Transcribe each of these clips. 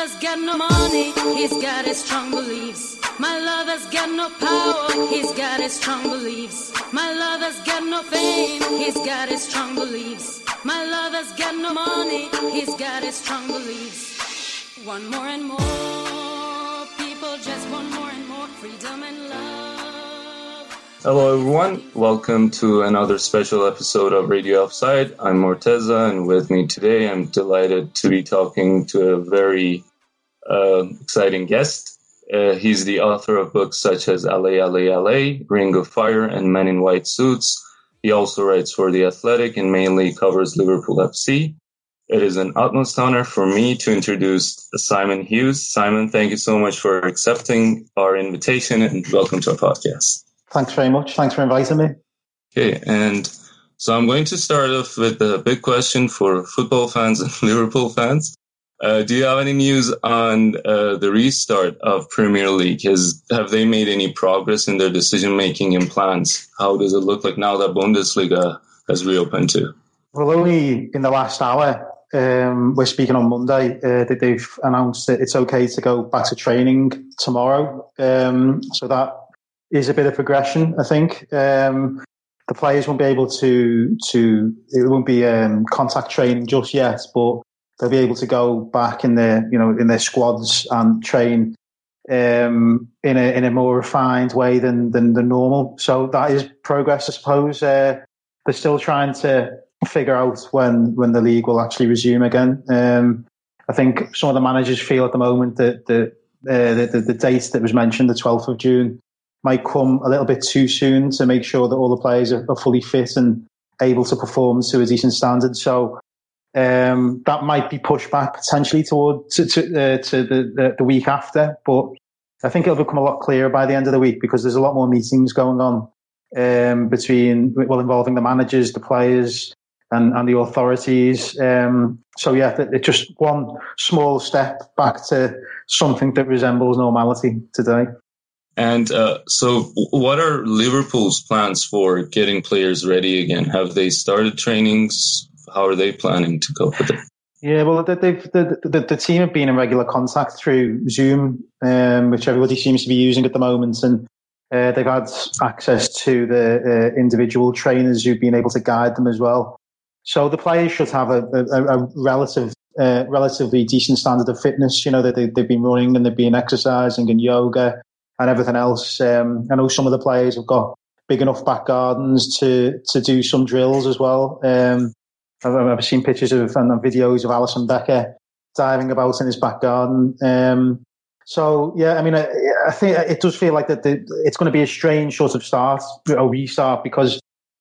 lover's got no money, he's got his strong beliefs. My lover's got no power, he's got his strong beliefs. My lover's got no fame, he's got his strong beliefs. My lover's got no money, he's got his strong beliefs. One more and more, people just want more and more freedom and love. Hello, everyone. Welcome to another special episode of Radio Offside. I'm Morteza, and with me today, I'm delighted to be talking to a very uh, exciting guest. Uh, he's the author of books such as Allez, Allez, Allez, Ring of Fire, and Men in White Suits. He also writes for The Athletic and mainly covers Liverpool FC. It is an utmost honor for me to introduce Simon Hughes. Simon, thank you so much for accepting our invitation and welcome to our podcast. Thanks very much. Thanks for inviting me. Okay, and so I'm going to start off with a big question for football fans and Liverpool fans. Uh, do you have any news on uh, the restart of Premier League? Has have they made any progress in their decision making and plans? How does it look like now that Bundesliga has reopened too? Well, only in the last hour, um, we're speaking on Monday, uh, that they've announced that it's okay to go back to training tomorrow. Um, so that is a bit of progression, I think. Um, the players won't be able to to it won't be um, contact training just yet, but they'll be able to go back in their you know in their squads and train um, in a in a more refined way than than the normal. So that is progress, I suppose. Uh, they're still trying to figure out when when the league will actually resume again. Um, I think some of the managers feel at the moment that the uh, the, the, the date that was mentioned, the 12th of June, might come a little bit too soon to make sure that all the players are, are fully fit and able to perform to a decent standard. So um, that might be pushed back potentially toward to, to, uh, to the, the, the week after. But I think it'll become a lot clearer by the end of the week because there's a lot more meetings going on um, between well involving the managers, the players, and, and the authorities. Um, so yeah, it's just one small step back to something that resembles normality today. And uh, so, what are Liverpool's plans for getting players ready again? Have they started trainings? How are they planning to cope with it? Yeah, well, they've, the, the, the team have been in regular contact through Zoom, um, which everybody seems to be using at the moment, and uh, they've had access to the uh, individual trainers who've been able to guide them as well. So the players should have a, a, a relative, uh, relatively decent standard of fitness. You know that they, they've been running and they've been exercising and yoga and everything else. Um, I know some of the players have got big enough back gardens to to do some drills as well. Um, I've, I've, seen pictures of and videos of Alisson Becker diving about in his back garden. Um, so yeah, I mean, I, I, think it does feel like that the, it's going to be a strange sort of start, a restart, because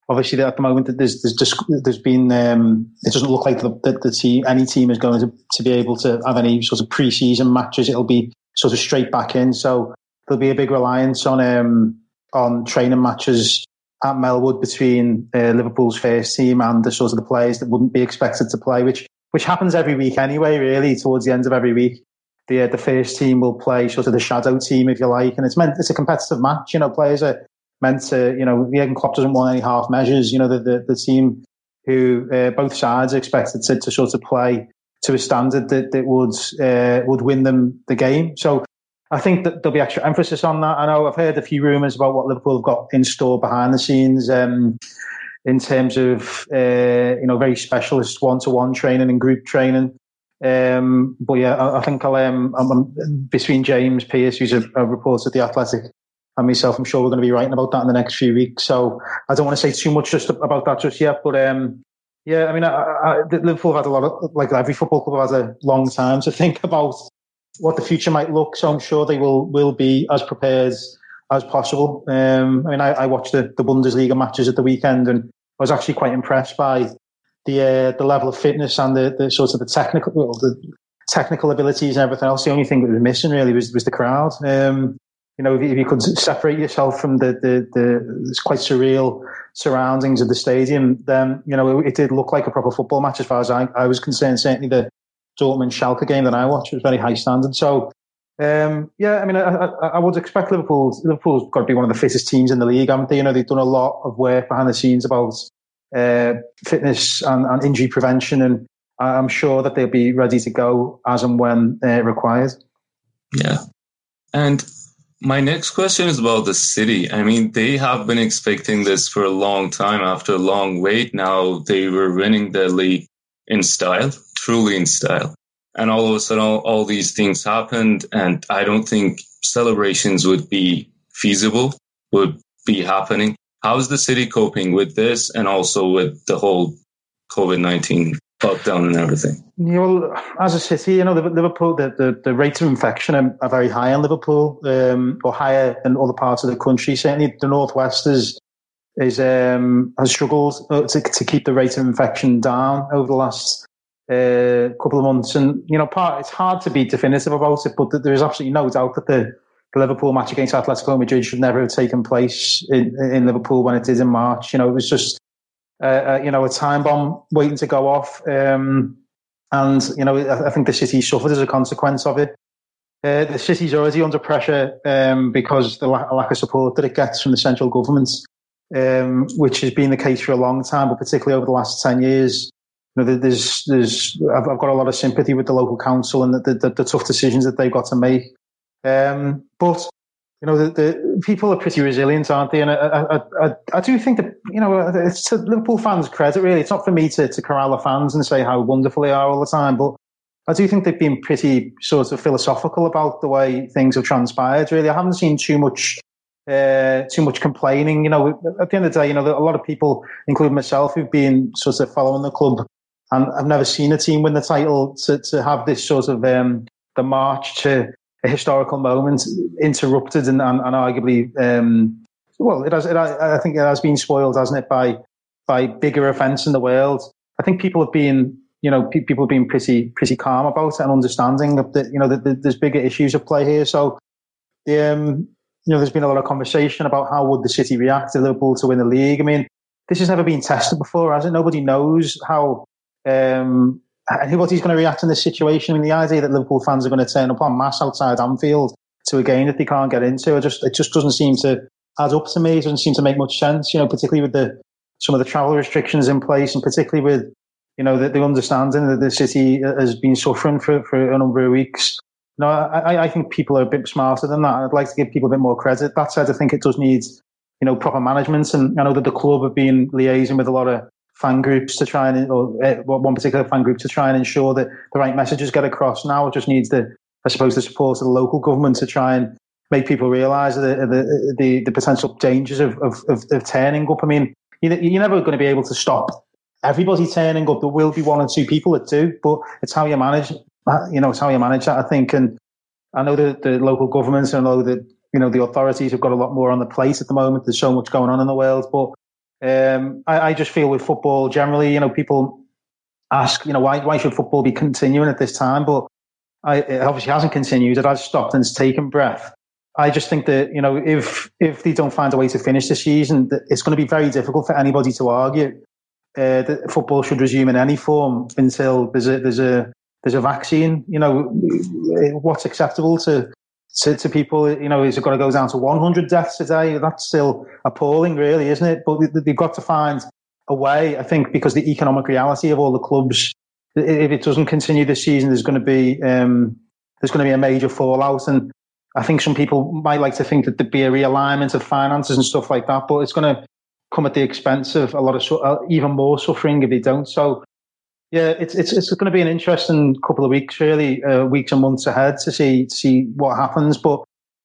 obviously at the moment there's there's there's been um, it doesn't look like the, the, the, team any team is going to, to be able to have any sort of pre-season matches. It'll be sort of straight back in. So there'll be a big reliance on um, on training matches at Melwood between uh, Liverpool's first team and the sort of the players that wouldn't be expected to play, which which happens every week anyway. Really, towards the end of every week, the uh, the first team will play sort of the shadow team, if you like, and it's meant it's a competitive match. You know, players are meant to, you know, Jurgen Klopp doesn't want any half measures. You know, the the, the team who uh, both sides are expected to, to sort of play to a standard that that would uh, would win them the game. So I think that there'll be extra emphasis on that. I know I've heard a few rumours about what Liverpool have got in store behind the scenes um, in terms of uh, you know very specialist one to one training and group training. Um, but yeah, I, I think I'll um, I'm, I'm, between James Pearce, who's a, a reporter at the Athletic, and myself, I'm sure we're going to be writing about that in the next few weeks. So I don't want to say too much just about that just yet, but um, yeah, I mean, I, I, Liverpool have had a lot of, like every football club has a long time to think about what the future might look. So I'm sure they will will be as prepared as possible. Um, I mean, I, I, watched the, the Bundesliga matches at the weekend, and I was actually quite impressed by the uh, the level of fitness and the, the sort of the technical well, the technical abilities and everything else. The only thing that was missing really was was the crowd. Um, you know, if you, if you, could separate yourself from the, the, the quite surreal surroundings of the stadium, then, you know, it, it, did look like a proper football match as far as I, I was concerned. Certainly the Dortmund Schalke game that I watched was very high standard. So, um, yeah, I mean, I, I, I, would expect Liverpool. Liverpool's got to be one of the fittest teams in the league, haven't they? You know, they've done a lot of work behind the scenes about uh, fitness and, and, injury prevention, and I'm sure that they'll be ready to go as and when uh, required. Yeah, and my next question is about the city. I mean, they have been expecting this for a long time. After a long wait, now they were winning the league in style, truly in style. And all of a sudden, all, all these things happened. And I don't think celebrations would be feasible, would be happening. How's the city coping with this and also with the whole COVID 19 lockdown and everything? Yeah, well, as a city, you know, Liverpool, the, the, the rates of infection are, are very high in Liverpool, um, or higher in other parts of the country. Certainly, the northwest is is um, has struggled uh, to, to keep the rate of infection down over the last uh, couple of months. And you know, part it's hard to be definitive about it, but there is absolutely no doubt that the, the Liverpool match against Atletico Madrid should never have taken place in, in Liverpool when it did in March. You know, it was just uh, uh, you know, a time bomb waiting to go off. Um, and, you know, I, think the city suffered as a consequence of it. Uh, the city's already under pressure um, because the la- lack of support that it gets from the central government, um, which has been the case for a long time, but particularly over the last 10 years. Know, there's, there's, I've, I've got a lot of sympathy with the local council and the, the, the tough decisions that they've got to make. Um, but you know, the, the, people are pretty resilient, aren't they? And I, I, I, I, do think that, you know, it's to Liverpool fans' credit, really. It's not for me to, to corral the fans and say how wonderful they are all the time, but I do think they've been pretty sort of philosophical about the way things have transpired, really. I haven't seen too much, uh, too much complaining. You know, at the end of the day, you know, a lot of people, including myself, who've been sort of following the club and I've never seen a team win the title to, to have this sort of, um, the march to, a historical moment interrupted and, and, and arguably, um, well, it has, it, I think it has been spoiled, hasn't it, by, by bigger events in the world. I think people have been, you know, pe- people have been pretty, pretty calm about it and understanding that, you know, that, that there's bigger issues at play here. So, um, you know, there's been a lot of conversation about how would the city react to Liverpool to win the league. I mean, this has never been tested before, has it? Nobody knows how, um, anybody's going to react in this situation. I mean, the idea that Liverpool fans are going to turn up on mass outside Anfield to a game that they can't get into, it just it just doesn't seem to add up to me. It doesn't seem to make much sense. You know, particularly with the some of the travel restrictions in place, and particularly with you know the, the understanding that the city has been suffering for for a number of weeks. No, I, I think people are a bit smarter than that. I'd like to give people a bit more credit. That said, I think it does need you know proper management, and I know that the club have been liaising with a lot of fan groups to try and, or uh, one particular fan group to try and ensure that the right messages get across. Now it just needs the, I suppose, the support of the local government to try and make people realise the, the, the, the, potential dangers of, of, of, of turning up. I mean, you, you're never going to be able to stop everybody turning up. There will be one or two people that do, but it's how you manage, you know, it's how you manage that, I think. And I know that the local governments, I know that, you know, the authorities have got a lot more on the plate at the moment. There's so much going on in the world, but um, I, I, just feel with football generally, you know, people ask, you know, why why should football be continuing at this time? But I, it obviously hasn't continued. It has stopped and it's taken breath. I just think that you know, if if they don't find a way to finish the season, it's going to be very difficult for anybody to argue uh, that football should resume in any form until there's a there's a there's a vaccine. You know, what's acceptable to to, to people, you know, is it going to go down to 100 deaths a day? That's still appalling, really, isn't it? But they've got to find a way, I think, because the economic reality of all the clubs, if it doesn't continue this season, there's going to be, um, there's going to be a major fallout. And I think some people might like to think that there'd be a realignment of finances and stuff like that, but it's going to come at the expense of a lot of, uh, even more suffering if they don't. So yeah, it's it's it's going to be an interesting couple of weeks, really, uh, weeks and months ahead to see see what happens. But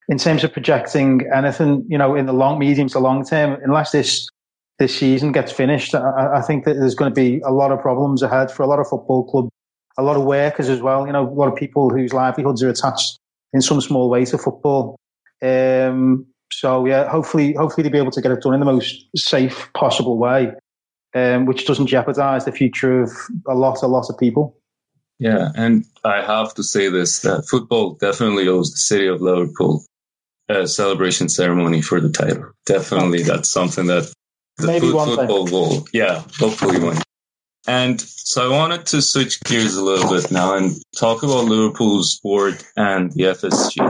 in terms of projecting anything, you know, in the long, medium to long term, unless this this season gets finished, I, I think that there's going to be a lot of problems ahead for a lot of football clubs, a lot of workers as well. You know, a lot of people whose livelihoods are attached in some small way to football. Um, so yeah, hopefully, hopefully they'll be able to get it done in the most safe possible way um, which doesn't jeopardize the future of a lot, a lot of people. Yeah, and I have to say this: that football definitely owes the city of Liverpool a celebration ceremony for the title. Definitely, that's something that the Maybe foot- one day. football will. Yeah, hopefully one. And so I wanted to switch gears a little bit now and talk about Liverpool's board and the FSG.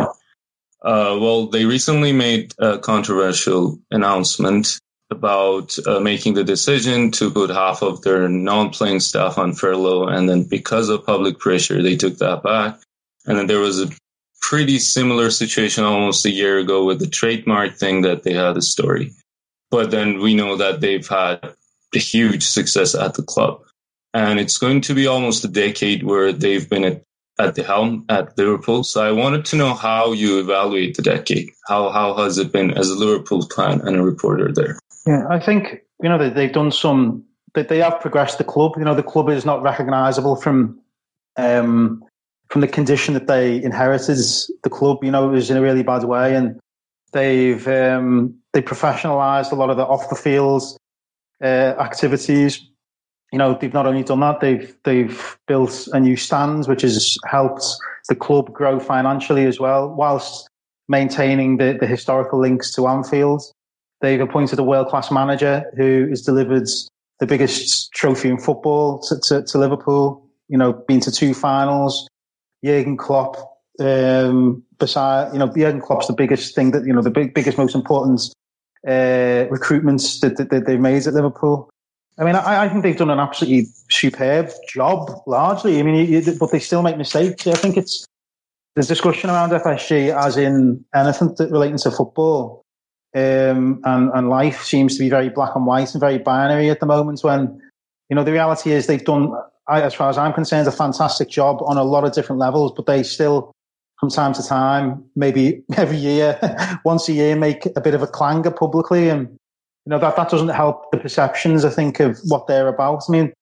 Uh, well, they recently made a controversial announcement about uh, making the decision to put half of their non-playing staff on furlough, and then because of public pressure, they took that back. And then there was a pretty similar situation almost a year ago with the trademark thing that they had a story. But then we know that they've had a huge success at the club. And it's going to be almost a decade where they've been at, at the helm at Liverpool. So I wanted to know how you evaluate the decade. How, how has it been as a Liverpool fan and a reporter there? Yeah, I think you know they, they've done some. They, have progressed the club. You know, the club is not recognisable from um, from the condition that they inherited. The club, you know, was in a really bad way, and they've um, they professionalised a lot of the off the field uh, activities. You know, they've not only done that, they've they've built a new stand, which has helped the club grow financially as well, whilst maintaining the, the historical links to Anfield. They've appointed a world class manager who has delivered the biggest trophy in football to, to, to Liverpool. You know, been to two finals. Jurgen Klopp, um, beside you know, Jurgen Klopp's the biggest thing that you know, the big, biggest, most important uh, recruitments that, that, that they've made at Liverpool. I mean, I, I think they've done an absolutely superb job, largely. I mean, but they still make mistakes. I think it's there's discussion around FSG as in anything that relating to football um, and, and life seems to be very black and white and very binary at the moment. When you know the reality is they've done, as far as I'm concerned, a fantastic job on a lot of different levels, but they still, from time to time, maybe every year, once a year, make a bit of a clanger publicly, and you know that that doesn't help the perceptions. I think of what they're about. I mean.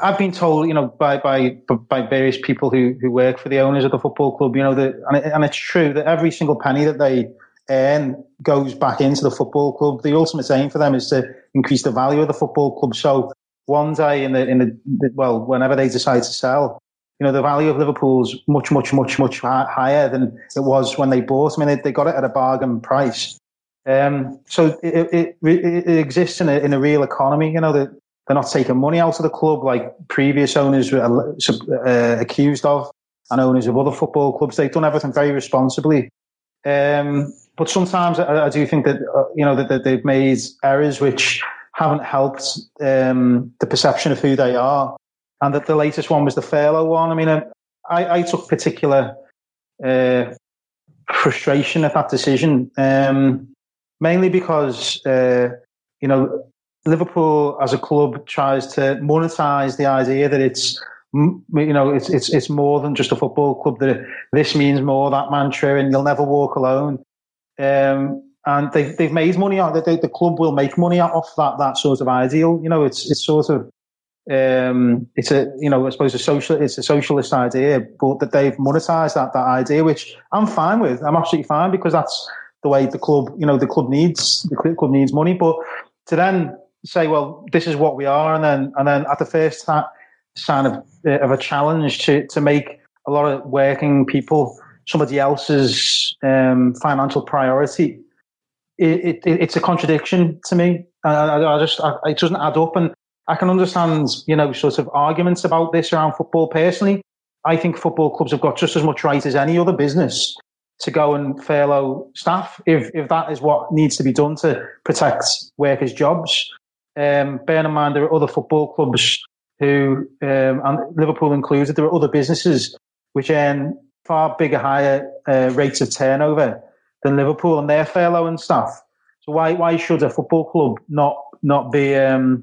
I've been told, you know, by by by various people who who work for the owners of the football club, you know, that and, it, and it's true that every single penny that they earn goes back into the football club. The ultimate aim for them is to increase the value of the football club. So one day in the in the, well, whenever they decide to sell, you know, the value of Liverpool's much, much, much, much higher than it was when they bought. I mean, they, they got it at a bargain price. Um, so it, it, it, exists in a, in a real economy. You know that they're not taking money out of the club like previous owners were uh, accused of, and owners of other football clubs. They've done everything very responsibly. Um, but sometimes I, I do think that uh, you know that, that they've made errors which haven't helped um, the perception of who they are. And that the latest one was the furlough one. I mean, uh, I, I took particular uh, frustration at that decision, um, mainly because uh, you know Liverpool as a club tries to monetize the idea that it's you know it's it's it's more than just a football club. That this means more that mantra, and you'll never walk alone. Um, and they've they've made money out. The, the club will make money out off that that sort of ideal. You know, it's it's sort of um, it's a you know I suppose a social it's a socialist idea, but that they've monetized that that idea, which I'm fine with. I'm absolutely fine because that's the way the club you know the club needs the club needs money. But to then say, well, this is what we are, and then and then at the first sign of of a challenge to to make a lot of working people somebody else's um, financial priority, it, it, it's a contradiction to me. I, I, just I, it doesn't add up, and I can understand you know sort of arguments about this around football. Personally, I think football clubs have got just as much right as any other business to go and furlough staff if if that is what needs to be done to protect workers' jobs. Um, bear in mind there are other football clubs who, um, and Liverpool included, there are other businesses which earn far bigger, higher uh, rates of turnover than Liverpool, and they're furloughing staff. So why why should a football club not not be um,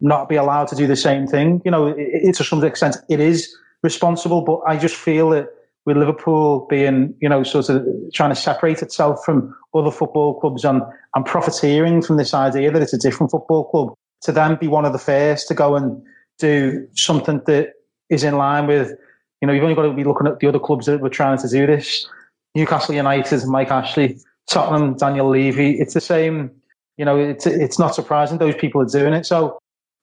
not be allowed to do the same thing? You know, it, it, to some extent, it is responsible, but I just feel that with Liverpool being, you know, sort of trying to separate itself from other football clubs and, and profiteering from this idea that it's a different football club, to then be one of the first to go and do something that is in line with, you know, you've only got to be looking at the other clubs that were trying to do this. Newcastle United, Mike Ashley, Tottenham, Daniel Levy. It's the same, you know, it's, it's not surprising those people are doing it. So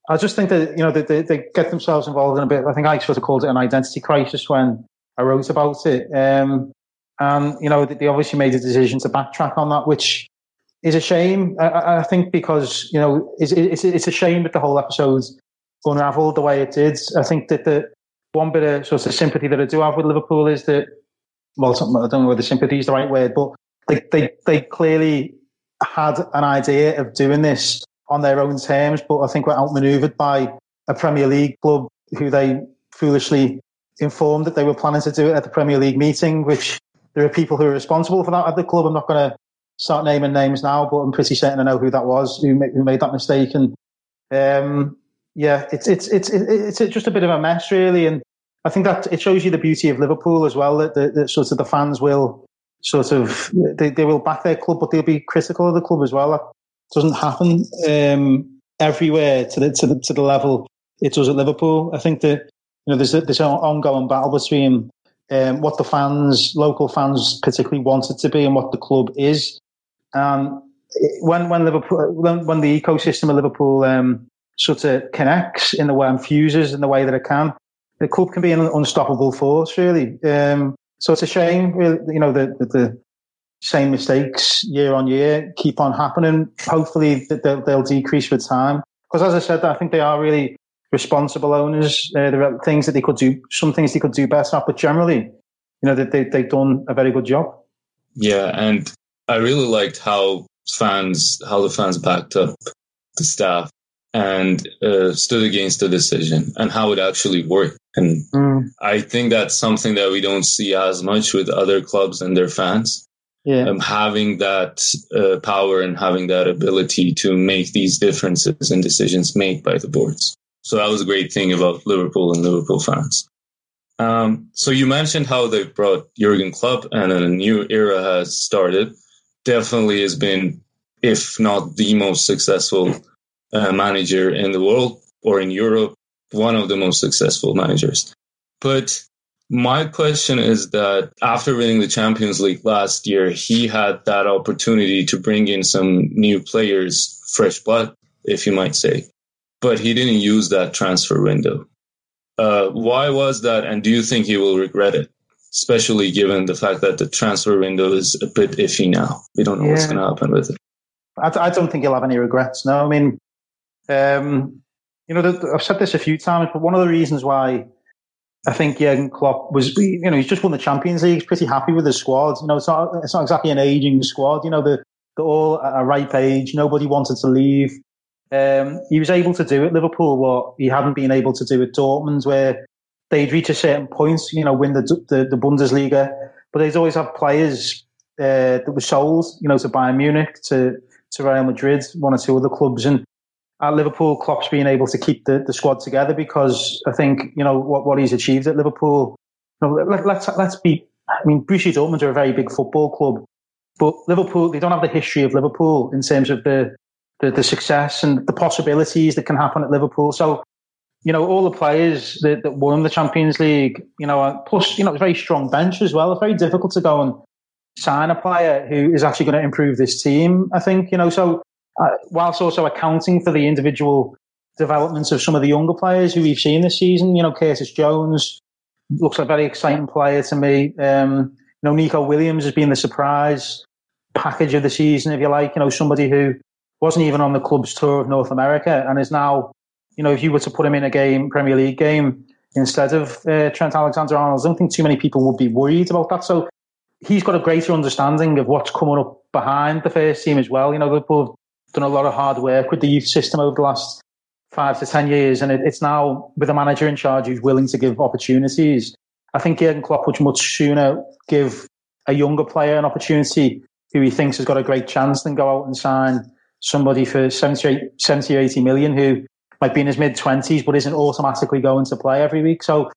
I just think that you know they, they, get themselves involved in a bit. I think I sort of called it an identity crisis when I wrote about it. Um, and you know they obviously made a decision to backtrack on that, which is a shame. I, I think because you know it's, it's, it's a shame that the whole episode unravelled the way it did. I think that the one bit of sort of sympathy that I do have with Liverpool is that well, I don't know whether sympathy is the right word, but they they they clearly had an idea of doing this on their own terms, but I think were outmaneuvered by a Premier League club who they foolishly informed that they were planning to do it at the Premier League meeting, which there are people who are responsible for that at the club. I'm not going to start naming names now, but I'm pretty certain I know who that was who made, who made that mistake. And um, yeah, it's, it's it's it's just a bit of a mess, really. And I think that it shows you the beauty of Liverpool as well. That, that sort of the fans will sort of they, they will back their club, but they'll be critical of the club as well. That doesn't happen um, everywhere to the to the to the level it does at Liverpool. I think that you know there's a, there's an ongoing battle between um, what the fans, local fans, particularly wanted to be, and what the club is. Um, when when Liverpool when, when the ecosystem of Liverpool um, sort of connects in the way and fuses in the way that it can, the club can be an unstoppable force. Really, um, so it's a shame, really, you know, that the, the, same mistakes year on year keep on happening. Hopefully, they'll, they'll decrease with time. Because as I said, I think they are really responsible owners. Uh, there are things that they could do, some things they could do better, but generally, you know, they, they, they've done a very good job. Yeah, and I really liked how fans, how the fans backed up the staff and uh, stood against the decision and how it actually worked. And mm. I think that's something that we don't see as much with other clubs and their fans. Yeah. Um, having that uh, power and having that ability to make these differences and decisions made by the boards. So that was a great thing about Liverpool and Liverpool fans. Um, so you mentioned how they brought Jurgen Klopp and a new era has started. Definitely has been, if not the most successful uh, manager in the world or in Europe, one of the most successful managers. But my question is that after winning the Champions League last year, he had that opportunity to bring in some new players, fresh blood, if you might say, but he didn't use that transfer window. Uh, why was that? And do you think he will regret it? Especially given the fact that the transfer window is a bit iffy now. We don't know yeah. what's going to happen with it. I, I, don't think he'll have any regrets. No, I mean, um, you know, I've said this a few times, but one of the reasons why I think Jurgen Klopp was, you know, he's just won the Champions League. He's pretty happy with his squad. You know, it's not, it's not exactly an aging squad. You know, they're, they're all at a ripe age. Nobody wanted to leave. Um, he was able to do at Liverpool what he hadn't been able to do at Dortmund, where they'd reach a certain point, you know, win the the, the Bundesliga, but they'd always have players uh, that were sold, you know, to Bayern Munich, to to Real Madrid, one or two other clubs, and at Liverpool, Klopp's been able to keep the, the squad together because I think you know what, what he's achieved at Liverpool. You know, let, let's let's be. I mean, Borussia Dortmund are a very big football club, but Liverpool they don't have the history of Liverpool in terms of the the, the success and the possibilities that can happen at Liverpool. So, you know, all the players that, that won the Champions League, you know, plus you know, it's a very strong bench as well. It's very difficult to go and sign a player who is actually going to improve this team. I think you know, so uh, whilst also accounting for the individual developments of some of the younger players who we've seen this season. You know, Curtis Jones looks like a very exciting player to me. Um, you know, Neco Williams has been the surprise package of the season, if you like. You know, somebody who wasn't even on the club's tour of North America and is now, you know, if you were to put him in a game, Premier League game, instead of uh, Trent Alexander-Arnold, I don't think too many people would be worried about that. So he's got a greater understanding of what's coming up behind the first team as well. You know, Liverpool done a lot of hard work with the youth system over the last five to ten years, and it, it's now with a manager in charge who's willing to give opportunities. I think Jurgen Klopp would much sooner give a younger player an opportunity who he thinks has got a great chance than go out and sign somebody for 70, 70 or 80 million who might be in his mid 20s but isn't automatically going to play every week. So,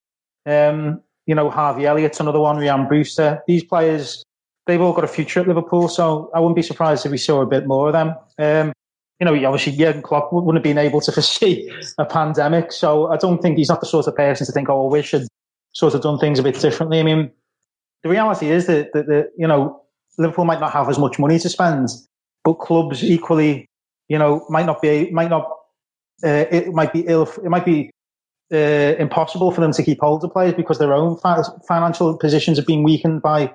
um, you know, Harvey Elliott's another one, Ryan Brewster. These players they've all got a future at Liverpool, so I wouldn't be surprised if we saw a bit more of them. Um, you know, obviously Jurgen Klopp wouldn't have been able to foresee a pandemic, so I don't think he's not the sort of person to think, oh, we should sort of done things a bit differently. I mean, the reality is that, that, that you know, Liverpool might not have as much money to spend, but clubs equally, you know, might not be, might not uh, it might be ill. It might be uh, impossible for them to keep hold of players because their own fi- financial positions have been weakened by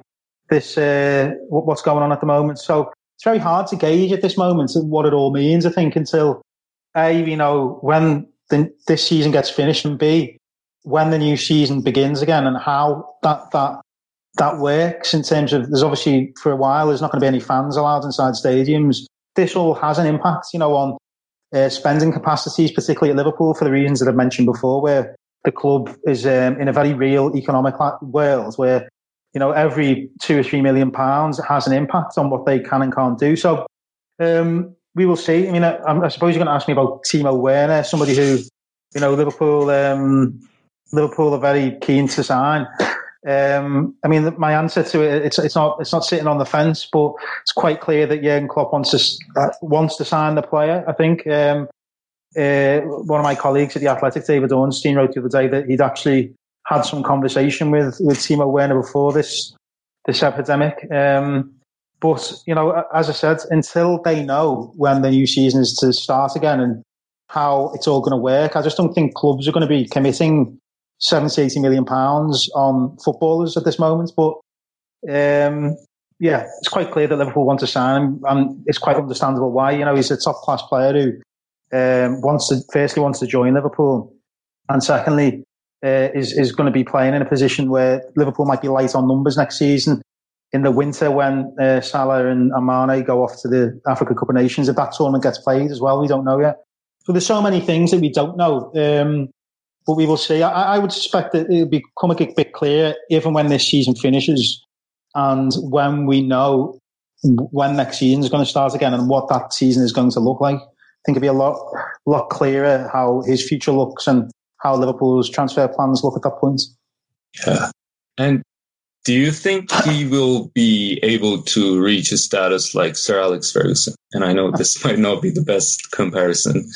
this uh, what's going on at the moment. So it's very hard to gauge at this moment what it all means. I think until a you know when the, this season gets finished, and b when the new season begins again, and how that that that works in terms of there's obviously for a while there's not going to be any fans allowed inside stadiums. This all has an impact, you know, on uh, spending capacities, particularly at Liverpool, for the reasons that I've mentioned before, where the club is um, in a very real economic world where you know every two or three million pounds has an impact on what they can and can't do. So um, we will see. I mean, I, I, suppose you're going to ask me about Timo Werner, somebody who you know Liverpool um, Liverpool are very keen to sign. Um, I mean, my answer to it, it's it's not it's not sitting on the fence, but it's quite clear that Jurgen Klopp wants to uh, wants to sign the player. I think um, uh, one of my colleagues at the Athletic, David Ornstein, wrote the other day that he'd actually had some conversation with with Timo Werner before this this epidemic. Um, but you know, as I said, until they know when the new season is to start again and how it's all going to work, I just don't think clubs are going to be committing 70, 80 million pounds on footballers at this moment. But um, yeah, it's quite clear that Liverpool want to sign him, and it's quite understandable why. You know, he's a top class player who um, wants to firstly wants to join Liverpool, and secondly uh, is is going to be playing in a position where Liverpool might be light on numbers next season. In the winter, when uh, Salah and Mane go off to the Africa Cup of Nations, if that tournament gets played as well, we don't know yet. So there's so many things that we don't know. Um, but we will see. I, I would suspect that it'll become a bit clear even when this season finishes and when we know when next season is going to start again and what that season is going to look like. I think it'll be a lot, lot clearer how his future looks and how Liverpool's transfer plans look at that point. Yeah. And do you think he will be able to reach a status like Sir Alex Ferguson? And I know this might not be the best comparison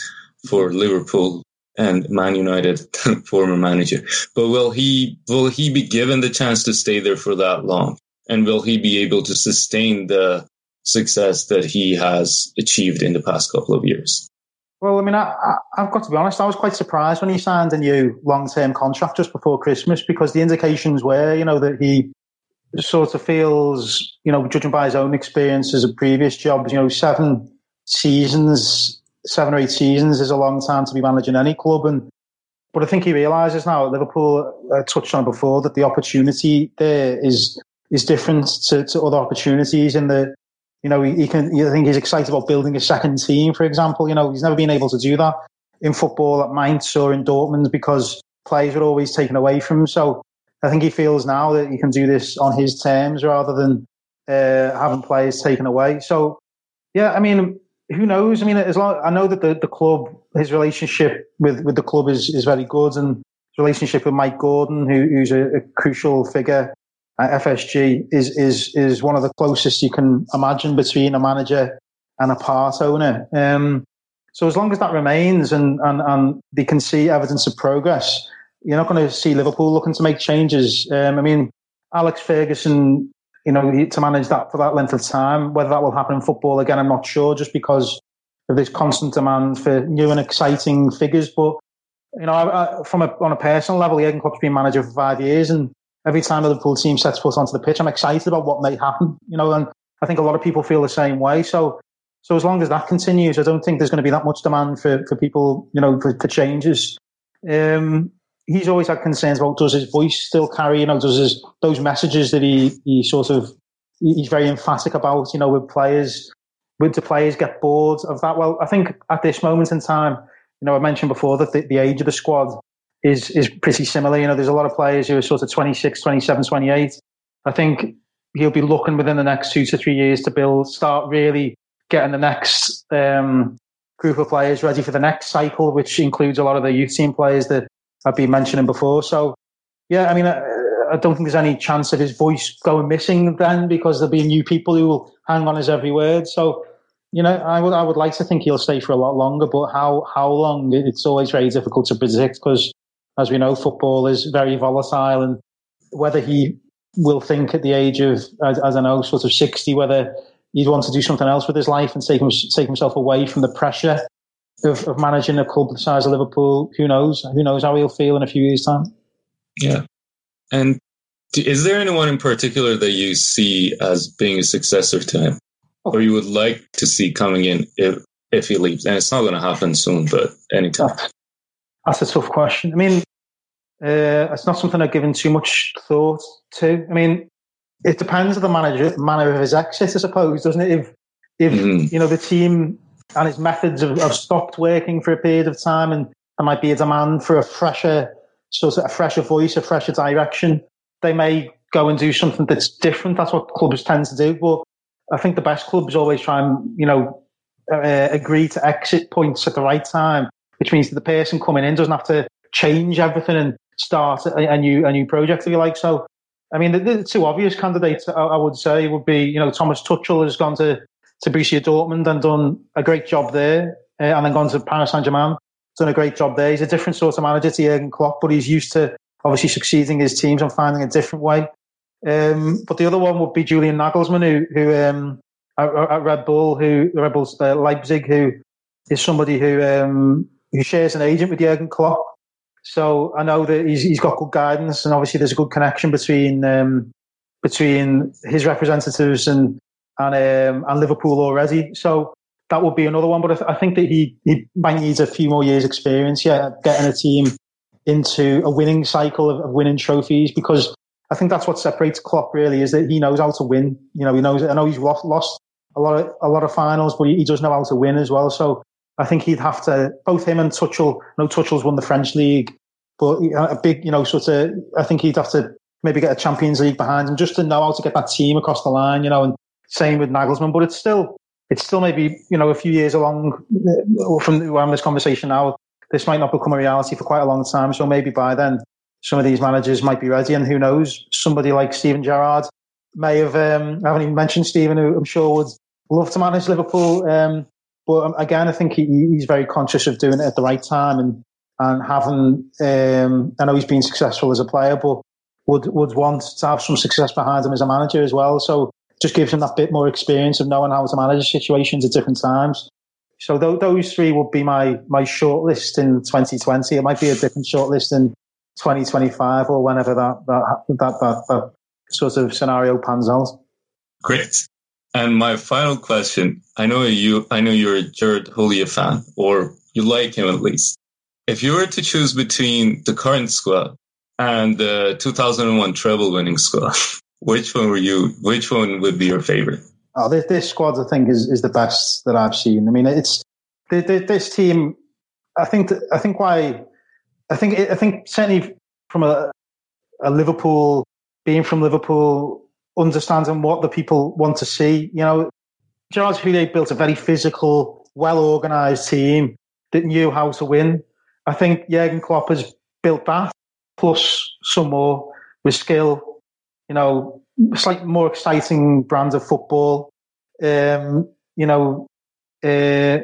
for Liverpool and Man United former manager. But will he will he be given the chance to stay there for that long? And will he be able to sustain the success that he has achieved in the past couple of years? Well, I mean, I, have got to be honest. I was quite surprised when he signed a new long-term contract just before Christmas because the indications were, you know, that he sort of feels, you know, judging by his own experiences of previous jobs, you know, seven seasons seven or eight seasons is a long time to be managing any club. And but I think he realizes now at Liverpool, I touched on before, that the opportunity there is is different to, to other opportunities in the you know, he, he can, I think he's excited about building a second team, for example. You know, he's never been able to do that in football at Mainz or in Dortmund because players were always taken away from him. So I think he feels now that he can do this on his terms rather than uh, having players taken away. So, yeah, I mean, who knows? I mean, as long I know that the, the club, his relationship with, with the club is, is very good, and his relationship with Mike Gordon, who, who's a, a, crucial figure FSG, is is is one of the closest you can imagine between a manager and a part owner. Um, so as long as that remains, and, and and they can see evidence of progress, you're not going to see Liverpool looking to make changes. Um, I mean, Alex Ferguson you know, to manage that for that length of time. Whether that will happen in football again, I'm not sure, just because of this constant demand for new and exciting figures. But you know, I, I, from a, on a personal level, Jurgen Klopp's been manager for five years, and every time a Liverpool team sets foot onto the pitch, I'm excited about what may happen. You know, and I think a lot of people feel the same way. So, so as long as that continues, I don't think there's going to be that much demand for for people, you know, for, for changes. Um, he's always had concerns about does his voice still carry, you know, does his those messages that he he sort of he's very emphatic about, you know, with players, would the players get bored of that? Well, I think at this moment in time, you know, I mentioned before that the, the age of the squad is is pretty similar. You know, there's a lot of players who are sort of 26, 27, 28. I think he'll be looking within the next two to three years to build, start really getting the next um, group of players ready for the next cycle, which includes a lot of the youth team players that I've been mentioning before. So, yeah, I mean, I, I, don't think there's any chance of his voice going missing then because there'll be new people who will hang on his every word. So, you know, I would I would like to think he'll stay for a lot longer, but how how long? It's always very difficult to predict because, as we know, football is very volatile, and whether he will think at the age of as I know, sort of sixty, whether he'd want to do something else with his life and take him, take himself away from the pressure of, of managing a club the size of Liverpool. Who knows? Who knows how he'll feel in a few years' time? Yeah. And is there anyone in particular that you see as being a successor to him, or you would like to see coming in if if he leaves? And it's not going to happen soon, but anytime. Ah, That's a tough question. I mean, uh, it's not something I've given too much thought to. I mean, it depends on the manager manner of his exit, I suppose, doesn't it? If if mm. you know the team and its methods have, have, stopped working for a period of time, and there might be a demand for a fresher sort of a fresher voice, a fresher direction, they may go and do something that's different. That's what clubs tend to do. But I think the best clubs always try and you know uh, agree to exit points at the right time, which means that the person coming in doesn't have to change everything and start a, a new a new project if you like. So I mean, the, the two obvious candidates I, I, would say would be, you know, Thomas Tuchel has gone to, to Borussia Dortmund and done a great job there, uh, and then gone to Paris Saint Germain, done a great job there. He's a different sort of manager to Jurgen Klopp, but he's used to obviously succeeding his teams and finding a different way. Um, but the other one would be Julian Nagelsmann, who, who um, at, at, Red Bull, who Red Bull uh, Leipzig, who is somebody who um, who shares an agent with Jurgen Klopp. So I know that he's, he's got good guidance, and obviously there's a good connection between um, between his representatives and and um, and Liverpool already. So that would be another one. But I, th- I, think that he he might need a few more years' experience, yeah, getting a team into a winning cycle of, of, winning trophies because I think that's what separates Klopp really is that he knows how to win. You know, he knows. I know he's lost, lost a lot of a lot of finals, but he, he does know how to win as well. So I think he'd have to both him and Tuchel. No, Tuchel's won the French league, but a big, you know, sort of. I think he'd have to maybe get a Champions League behind him just to know how to get that team across the line. You know, and same with Nagelsmann. But it's still, it's still maybe you know a few years along uh, from where I'm this conversation now. This might not become a reality for quite a long time. So maybe by then, some of these managers might be ready, and who knows, somebody like Steven Gerrard may have. Um, I haven't even mentioned Steven, who I'm sure would love to manage Liverpool. Um, but um, again, I think he, he's very conscious of doing it at the right time and and having. Um, I know he's been successful as a player, but would would want to have some success behind him as a manager as well. So just gives him that bit more experience of knowing how to manage situations at different times. So th- those three would be my my short list in 2020. It might be a different short list in 2025 or whenever that that that, that, that sort of scenario pans out. Great. And my final question, I know you, I know you're a Gerard Houllier fan, or you like him at least. If you were to choose between the current squad and the 2001 treble winning squad, which one were you, which one would be your favorite? Oh, this, this squad, I think, is, is the best that I've seen. I mean, it's this team. I think, I think why, I think, I think certainly from a, a Liverpool, being from Liverpool, understanding what the people want to see. You know, Gerard Houllier built a very physical, well organised team that knew how to win. I think Jurgen Klopp has built that plus some more with skill. You know, slightly more exciting brand of football. Um, you know, uh,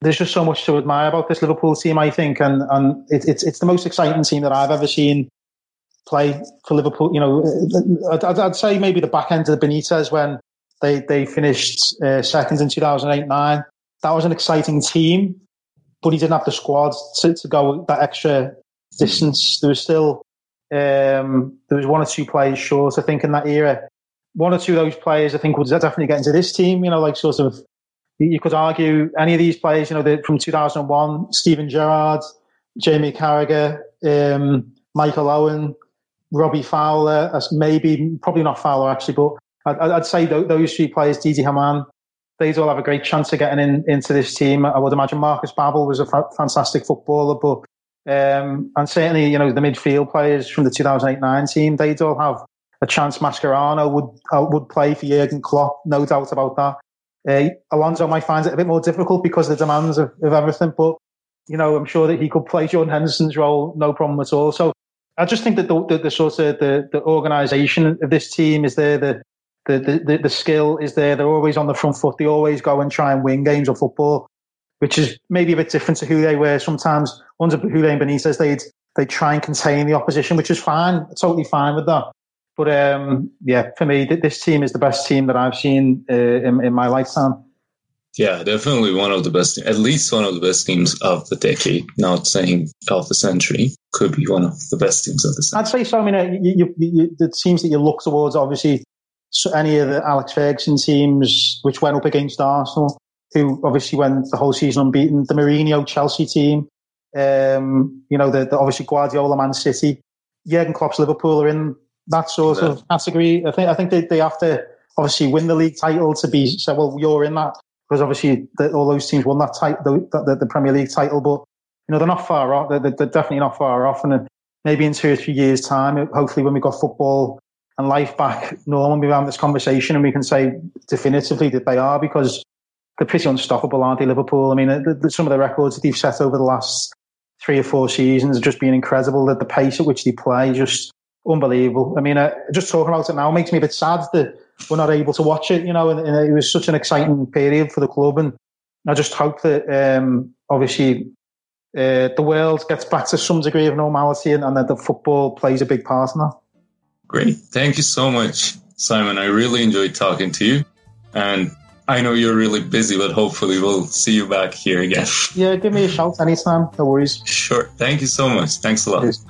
there's just so much to admire about this Liverpool team, I think, and and it, it's it's the most exciting team that I've ever seen play for Liverpool. You know, I'd, I'd say maybe the back end of the Benitez when they they finished uh, second in 2008-9. That was an exciting team, but he didn't have the squad to, to go that extra distance. There was still um, there was one or two players short. I think in that era, one or two of those players I think would definitely get into this team. You know, like sort of you could argue any of these players. You know, from 2001, Steven Gerrard, Jamie Carragher, um, Michael Owen, Robbie Fowler, as maybe probably not Fowler actually, but I'd, I'd say those three players, Didi Hamann, they'd all have a great chance of getting in, into this team. I would imagine Marcus Babbel was a fa- fantastic footballer, but um, and certainly you know the midfield players from the 2008-9 team, they'd all have a chance. Mascherano would uh, would play for Jurgen Klopp, no doubt about that. Uh, Alonso might find it a bit more difficult because of the demands of, of everything, but you know I'm sure that he could play Jordan Henderson's role, no problem at all. So I just think that the, the, the sort of the, the organisation of this team is there, the, the, the, the skill is there. They're always on the front foot. They always go and try and win games of football, which is maybe a bit different to who they were sometimes. Under and Benitez, they'd, they try and contain the opposition, which is fine, totally fine with that. But um, yeah, for me, this team is the best team that I've seen uh, in, in my lifetime. Yeah, definitely one of the best, at least one of the best teams of the decade. Not saying of the century, could be one of the best teams of the century. I'd say so. I mean, uh, you, you, you, the teams that you look towards, obviously, so any of the Alex Ferguson teams which went up against Arsenal, who obviously went the whole season unbeaten, the Mourinho Chelsea team, um, you know, the, the, obviously Guardiola Man City, Jurgen Klopp's Liverpool are in that sort yeah. of category. I think I think they, they have to obviously win the league title to be so. Well, you're in that because obviously the, all those teams won that title, the, the, the, Premier League title, but you know they're not far off. They're, they're definitely not far off, and maybe in two or three years' time, hopefully when we got football and life back normal, we have this conversation and we can say definitively that they are because they're pretty unstoppable, aren't they? Liverpool. I mean, some of the records that they've set over the last three or four seasons have just been incredible. That the pace at which they play just unbelievable. I mean, uh, just talking about it now makes me a bit sad that we're not able to watch it. You know, and, and it was such an exciting period for the club, and I just hope that um, obviously uh, the world gets back to some degree of normality, and, and that the football plays a big part in that. Great, thank you so much, Simon. I really enjoyed talking to you, and I know you're really busy, but hopefully we'll see you back here again. Yeah, give me a shout anytime. No worries. Sure. Thank you so much. Thanks a lot. Cheers.